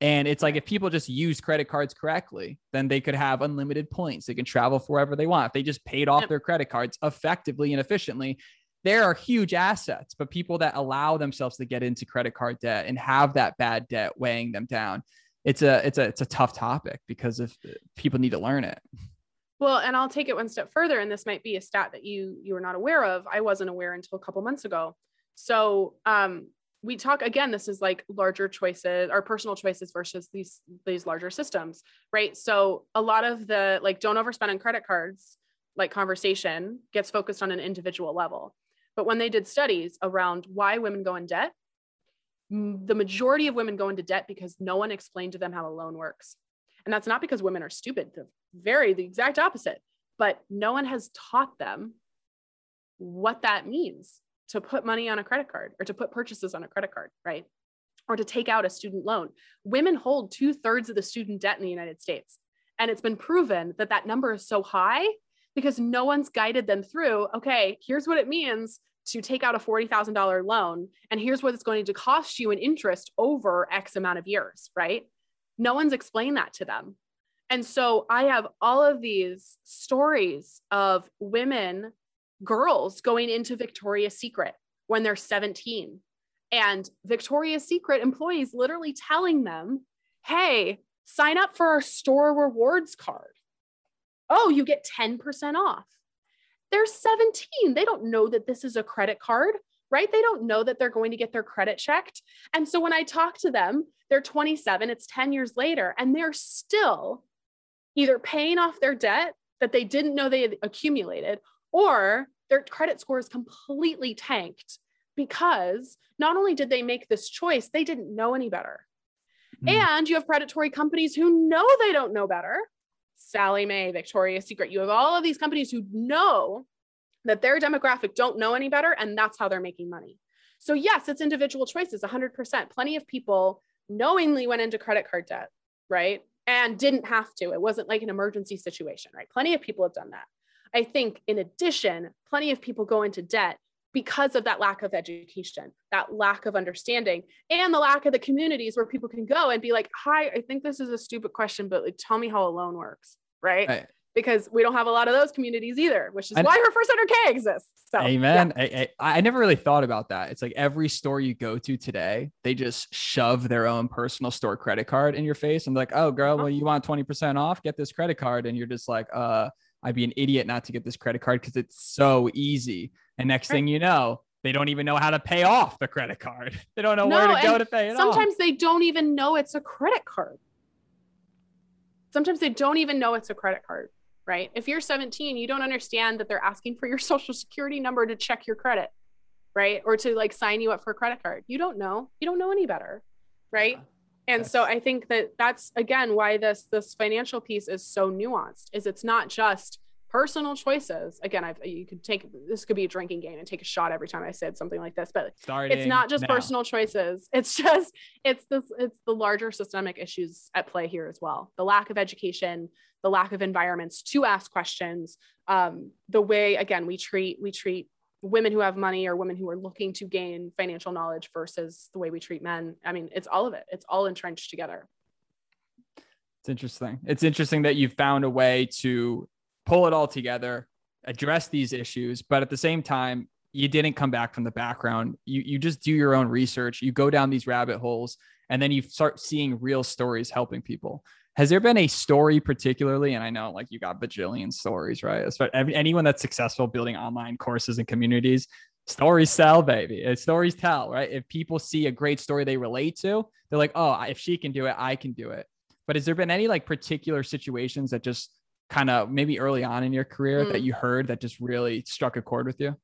And it's like if people just use credit cards correctly, then they could have unlimited points. They can travel wherever they want. If they just paid off their credit cards effectively and efficiently, there are huge assets. But people that allow themselves to get into credit card debt and have that bad debt weighing them down, it's a it's a it's a tough topic because if people need to learn it. Well, and I'll take it one step further, and this might be a stat that you you were not aware of. I wasn't aware until a couple months ago. So um, we talk again. This is like larger choices, our personal choices versus these these larger systems, right? So a lot of the like don't overspend on credit cards, like conversation gets focused on an individual level. But when they did studies around why women go in debt, the majority of women go into debt because no one explained to them how a loan works. And that's not because women are stupid, the very the exact opposite. But no one has taught them what that means to put money on a credit card or to put purchases on a credit card, right? Or to take out a student loan. Women hold two thirds of the student debt in the United States. And it's been proven that that number is so high because no one's guided them through okay, here's what it means to take out a $40,000 loan. And here's what it's going to cost you in interest over X amount of years, right? No one's explained that to them. And so I have all of these stories of women, girls going into Victoria's Secret when they're 17. And Victoria's Secret employees literally telling them, hey, sign up for our store rewards card. Oh, you get 10% off. They're 17. They don't know that this is a credit card right? They don't know that they're going to get their credit checked. And so when I talk to them, they're 27, it's 10 years later, and they're still either paying off their debt that they didn't know they had accumulated, or their credit score is completely tanked because not only did they make this choice, they didn't know any better. Mm. And you have predatory companies who know they don't know better. Sallie Mae, Victoria's Secret. You have all of these companies who know that their demographic don't know any better and that's how they're making money. So yes, it's individual choices 100%. Plenty of people knowingly went into credit card debt, right? And didn't have to. It wasn't like an emergency situation, right? Plenty of people have done that. I think in addition, plenty of people go into debt because of that lack of education, that lack of understanding, and the lack of the communities where people can go and be like, "Hi, I think this is a stupid question, but like, tell me how a loan works." Right? right because we don't have a lot of those communities either, which is I, why her first 100K exists. So, amen. Yeah. I, I, never really thought about that. It's like every store you go to today, they just shove their own personal store credit card in your face. and like, oh, girl, well, uh-huh. you want 20% off? Get this credit card. And you're just like, uh, I'd be an idiot not to get this credit card because it's so easy. And next thing you know, they don't even know how to pay off the credit card. [LAUGHS] They don't know no, where to go to pay it off. Sometimes off. they don't even know it's a credit card. Sometimes they don't even know it's a credit card right? If you're 17, you don't understand that they're asking for your [LAUGHS] social security number to check your credit. right? Or to like sign you up for a credit card. You don't know. You don't know any better, right? And That's- so I think that that's again why this this financial piece is so nuanced. Is it's not just personal choices. Again, I've you could take this could be a drinking game and take a shot every time I said something like this, but Starting it's not just now. personal choices [LAUGHS] it's just it's this it's the larger systemic issues at play here as well the lack of education the lack of environments to ask questions um, the way again we treat we treat women who have money or women who are looking to gain financial knowledge versus the way we treat men i mean it's all of it it's all entrenched together It's interesting. It's interesting that you've found a way to pull it all together, address these issues, but at the same time, you didn't come back from the background. You you just do your own research. You go down these rabbit holes, and then you start seeing real stories helping people. Has there been a story particularly? And I know like you got bajillion stories, right? Anyone that's successful building online courses and communities, stories sell, baby. It's stories tell, right? If people see a great story they relate to, they're like, oh, if she can do it, I can do it. But has there been any like particular situations that just kind of maybe early on in your career that Mm. you heard that just really struck a chord with you?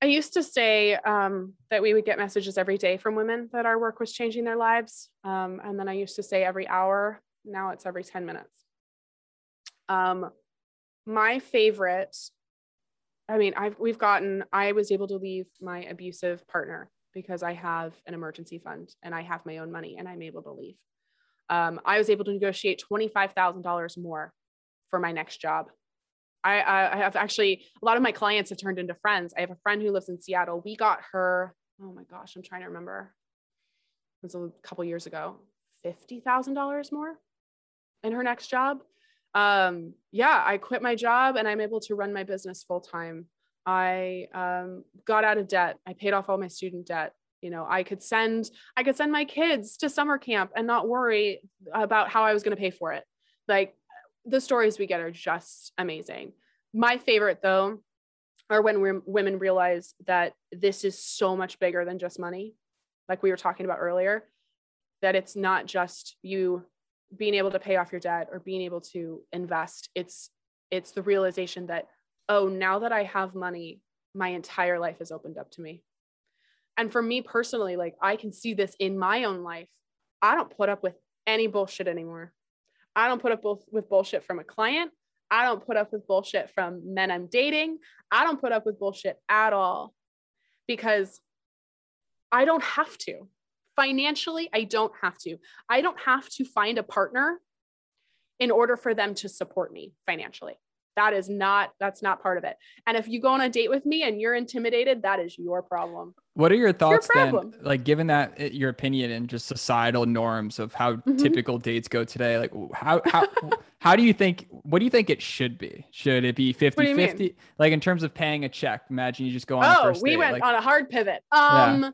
I used to say um, that we would get messages every day from women that our work was changing their lives. Um, and then I used to say every hour. Now it's every 10 minutes. Um, my favorite, I mean, I've, we've gotten, I was able to leave my abusive partner because I have an emergency fund and I have my own money and I'm able to leave. Um, I was able to negotiate $25,000 more for my next job. I, I I have actually a lot of my clients have turned into friends. I have a friend who lives in Seattle. We got her. Oh my gosh, I'm trying to remember. It was a couple years ago. Fifty thousand dollars more in her next job. Um, yeah, I quit my job and I'm able to run my business full time. I um, got out of debt. I paid off all my student debt. You know, I could send I could send my kids to summer camp and not worry about how I was going to pay for it. Like the stories we get are just amazing. My favorite though are when women realize that this is so much bigger than just money, like we were talking about earlier, that it's not just you being able to pay off your debt or being able to invest. It's it's the realization that oh, now that I have money, my entire life has opened up to me. And for me personally, like I can see this in my own life. I don't put up with any bullshit anymore. I don't put up with bullshit from a client. I don't put up with bullshit from men I'm dating. I don't put up with bullshit at all because I don't have to. Financially, I don't have to. I don't have to find a partner in order for them to support me financially. That is not that's not part of it. And if you go on a date with me and you're intimidated, that is your problem. What are your thoughts then? Like, given that uh, your opinion and just societal norms of how Mhm. typical dates go today, like how how [LAUGHS] how do you think? What do you think it should be? Should it be 50 do you mean? 50? Like in terms of paying a check, imagine you just go on a Oh, we went like, on a hard pivot. Um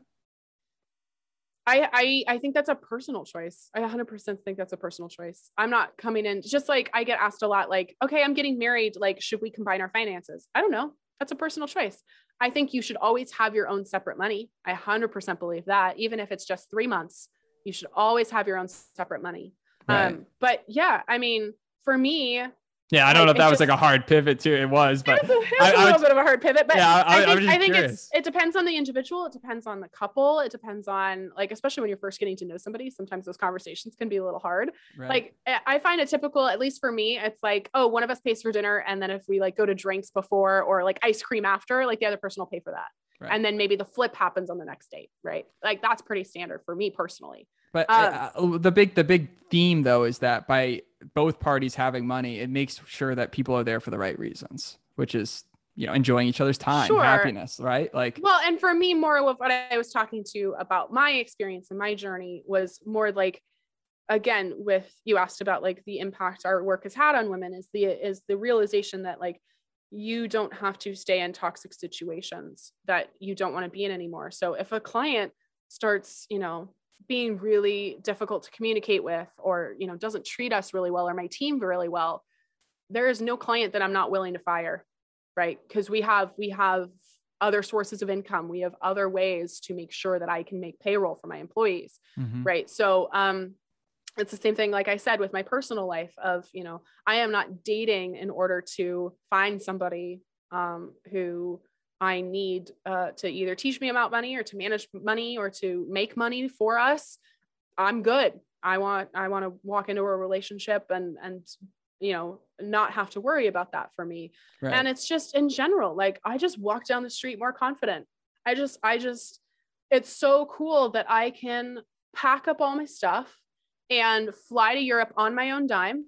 I, I I think that's a personal choice. I 100% think that's a personal choice. I'm not coming in just like I get asked a lot like, "Okay, I'm getting married, like should we combine our finances?" I don't know. That's a personal choice. I think you should always have your own separate money. I 100% believe that even if it's just 3 months, you should always have your own separate money. right. Um but yeah, I mean, for me, yeah, I don't know if that was like a hard pivot too. It was, but it was a, it was a I little would- bit of a hard pivot, but Yeah, I- I- I, I think just I think it's it depends on the individual. It depends on the couple. It depends on like especially when you're first getting to know somebody. Sometimes those conversations can be a little hard. right. Like I I find it typical, at least for me, it's like oh one of us pays for dinner, and then if we like go to drinks before or like ice cream after, like the other person will pay for that. Right. And then maybe the flip happens on the next date, right? Like that's pretty standard for me personally. But Um, uh, the big the big theme though is that by both parties having money, it makes sure that people are there for the right reasons, which is you know enjoying each other's time, Sure. happiness, right? Like Well, and for me, more of what I was talking to about my experience and my journey was more like, again, with you asked about like the impact our work has had on women is the is the realization that like you don't have to stay in toxic situations that you don't want to be in anymore. So if a client starts, you know, being really difficult to communicate with or you know doesn't treat us really well or my team really well there is no client that i'm not willing to fire right? Because we have we have other sources of income. We have other ways to make sure that i can make payroll for my employees mhm. right? So um it's the same thing like i said with my personal life of you know i am not dating in order to find somebody um who I need uh, to either teach me about money or to manage money or to make money for us, I'm good. I want I want to walk into a relationship and and you know not have to worry about that for me. Right. And it's just in general, like I just walk down the street more confident. I just I just it's so cool that I can pack up all my stuff and fly to Europe on my own dime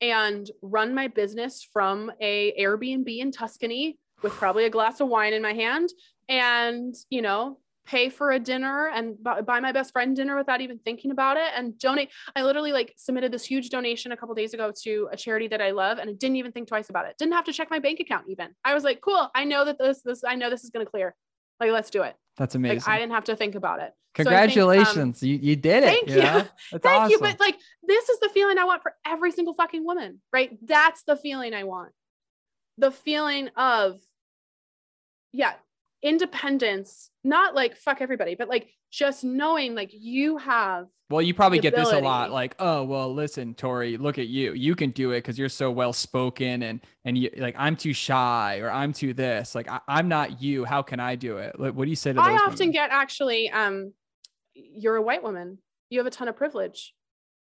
and run my business from a Airbnb in Tuscany with probably a glass of wine in my hand and, you know, pay for a dinner and buy my best friend dinner without even thinking about it and donate. I literally like submitted this huge donation a couple days ago to a charity that I love and I didn't even think twice about it. Didn't have to check my bank account even. I was like, cool, I know that this this I know this is going to clear. Like let's do it. That's amazing. Like, I didn't have to think about it. Congratulations. So think, um, you, you did it. Thank you. you. [LAUGHS] thank awesome. you. But like, this is the feeling I want for every single fucking woman, right? That's the feeling I want. The feeling of, yeah, independence, not like fuck everybody, but like just knowing like you have well you probably get this a lot like oh well listen tori look at you. You can do it because you're so well spoken and and you like i'm too shy or i'm too this. Like I, am not you. How can i do it? Like what do you say to i often women? get actually um you're a white woman. You have a ton of privilege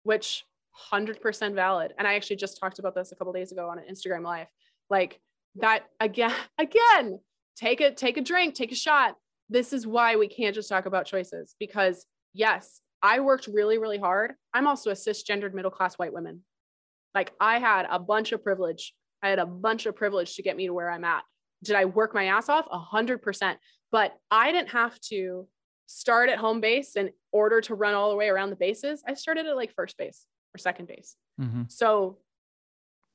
which 100% valid. And i actually just talked about this a couple days ago on an instagram live. Like that [LAUGHS] again again take a take a drink take a shot this is why we can't just talk about choices because yes I worked really, really hard. I'm also a cisgendered middle class white woman. Like I had a bunch of privilege. I had a bunch of privilege to get me to where I'm at. Did I work my ass off? A hundred percent. But I didn't have to start at home base in order to run all the way around the bases. I started at like first base or second base. Mm-hmm. So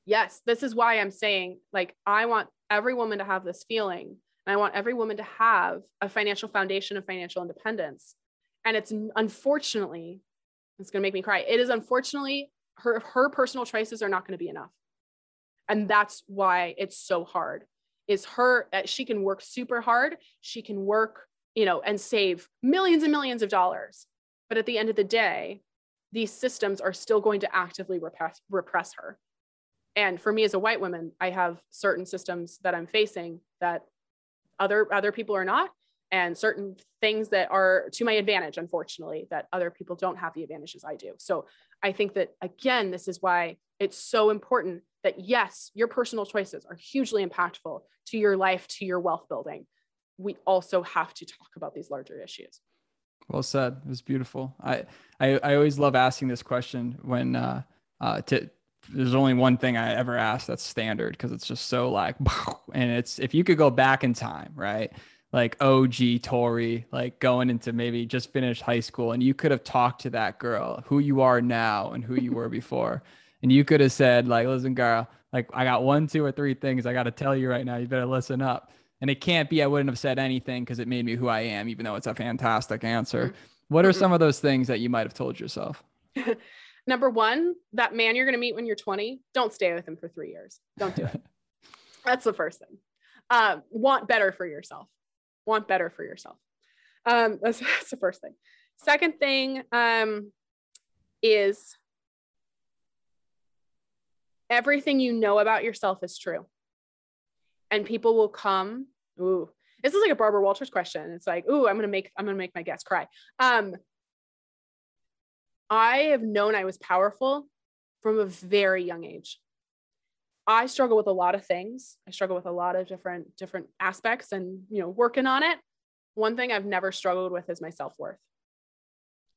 yes, this is why I'm saying like I want every woman to have this feeling. And I want every woman to have a financial foundation of financial independence. And it's unfortunately it's going to make me cry. It is unfortunately her her personal choices are not going to be enough. And that's why it's so hard. Is her uh, she can work super hard. She can work you know and save millions and millions of dollars. But at the end of the day these systems are still going to actively repress repress her. And for me as a white woman i have certain systems that i'm facing that other other people are not and certain things that are to my advantage, unfortunately, that other people don't have the advantages I do. So I think that, again, this is why it's so important that, yes, your personal choices are hugely impactful to your life, to your wealth building. We also have to talk about these larger issues. Well said. It was beautiful. I, I, I always love asking this question when, uh, uh, to, there's only one thing I ever ask that's standard because it's just so like, [LAUGHS] and it's if you could go back in time, right? like OG Tori, like going into maybe just finished high school, and you could have talked to that girl who you are now and who you were [LAUGHS] before. And you could have said, like, listen, girl, like I got one, two, or three things I got to tell you right now. You better listen up. And it can't be I wouldn't have said anything because it made me who I am, even though it's a fantastic answer. Mm-hmm. What are some of those things that you might have told yourself? [LAUGHS] Number one, that man you're going to meet when you're 20, don't stay with him for three years. Don't do it. [LAUGHS] That's the first thing. Uh, want better for yourself want better for yourself. Um, that's, [LAUGHS] that's the first thing. Second thing um, is everything you know about yourself is true. And people will come. Ooh, this is like a Barbara Walters question. It's like, ooh, I'm gonna make I'm gonna make my guests cry. Um, I have known I was powerful from a very young age. I struggle with a lot of things. I struggle with a lot of different different aspects and, you know, working on it. One thing I've never struggled with is my self-worth.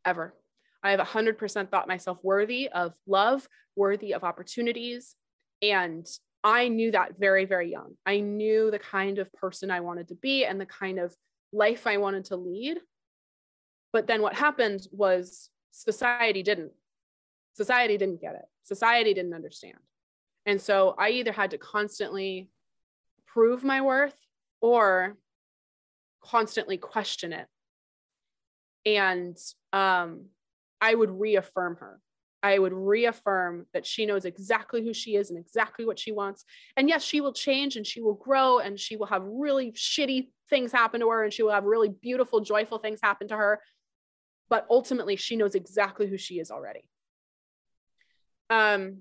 Ever. I have 100% thought myself worthy of love, worthy of opportunities, and I knew that very very young. I knew the kind of person I wanted to be and the kind of life I wanted to lead. But then what happened was society didn't. Society didn't get it. Society didn't understand. And so I either had to constantly prove my worth or constantly question it. And um, I would reaffirm her. I would reaffirm that she knows exactly who she is and exactly what she wants. And yes, she will change and she will grow and she will have really shitty things happen to her and she will have really beautiful, joyful things happen to her. But ultimately, she knows exactly who she is already. Um,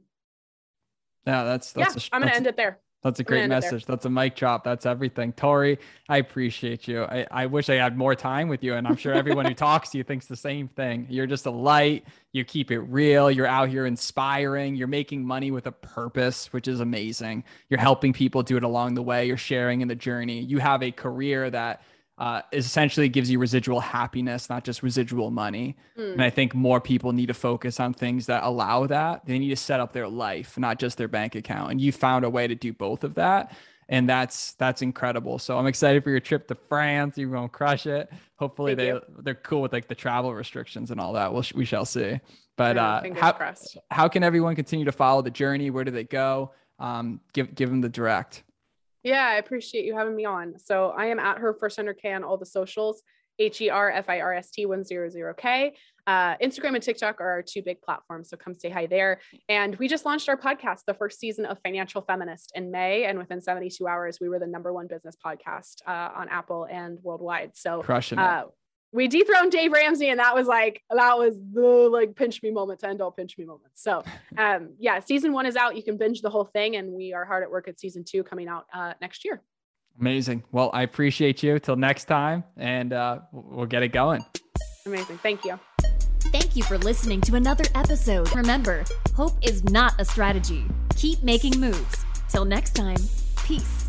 yeah, that's that's. Yeah, i am gonna end it there. That's a great message. That's a mic drop. That's everything. Tori, I appreciate you. I, I wish I had more time with you. And I'm sure everyone who [LAUGHS] talks to you thinks the same thing. You're just a light. You keep it real. You're out here inspiring. You're making money with a purpose, which is amazing. You're helping people do it along the way. You're sharing in the journey. You have a career that uh, essentially gives you residual happiness, not just residual money. Mm. And I think more people need to focus on things that allow that. They need to set up their life, not just their bank account. And you found a way to do both of that. And that's that's incredible. So I'm excited for your trip to France. You're gonna crush it. Hopefully Thank they you. they're cool with like the travel restrictions and all that. We'll, we shall see. But yeah, uh, how crossed. how can everyone continue to follow the journey? Where do they go? Um, give give them the direct. Yeah, I appreciate you having me on. So I am at her first 100K on all the socials. H E R F I R S T 100K. Uh, Instagram and TikTok are our two big platforms. So come say hi there. And we just launched our podcast, the first season of Financial Feminist in May. And within 72 hours, we were the number one business podcast uh, on Apple and worldwide. So crushing it. Uh, we dethroned Dave Ramsey, and that was like that was the like pinch me moment to end all pinch me moments. So, [LAUGHS] um, yeah, season one is out. You can binge the whole thing, and we are hard at work at season two coming out uh, next year. Amazing. Well, I appreciate you. Till next time, and uh, we'll get it going. Amazing. Thank you. Thank you for listening to another episode. Remember, hope is not a strategy. Keep making moves. Till next time, peace.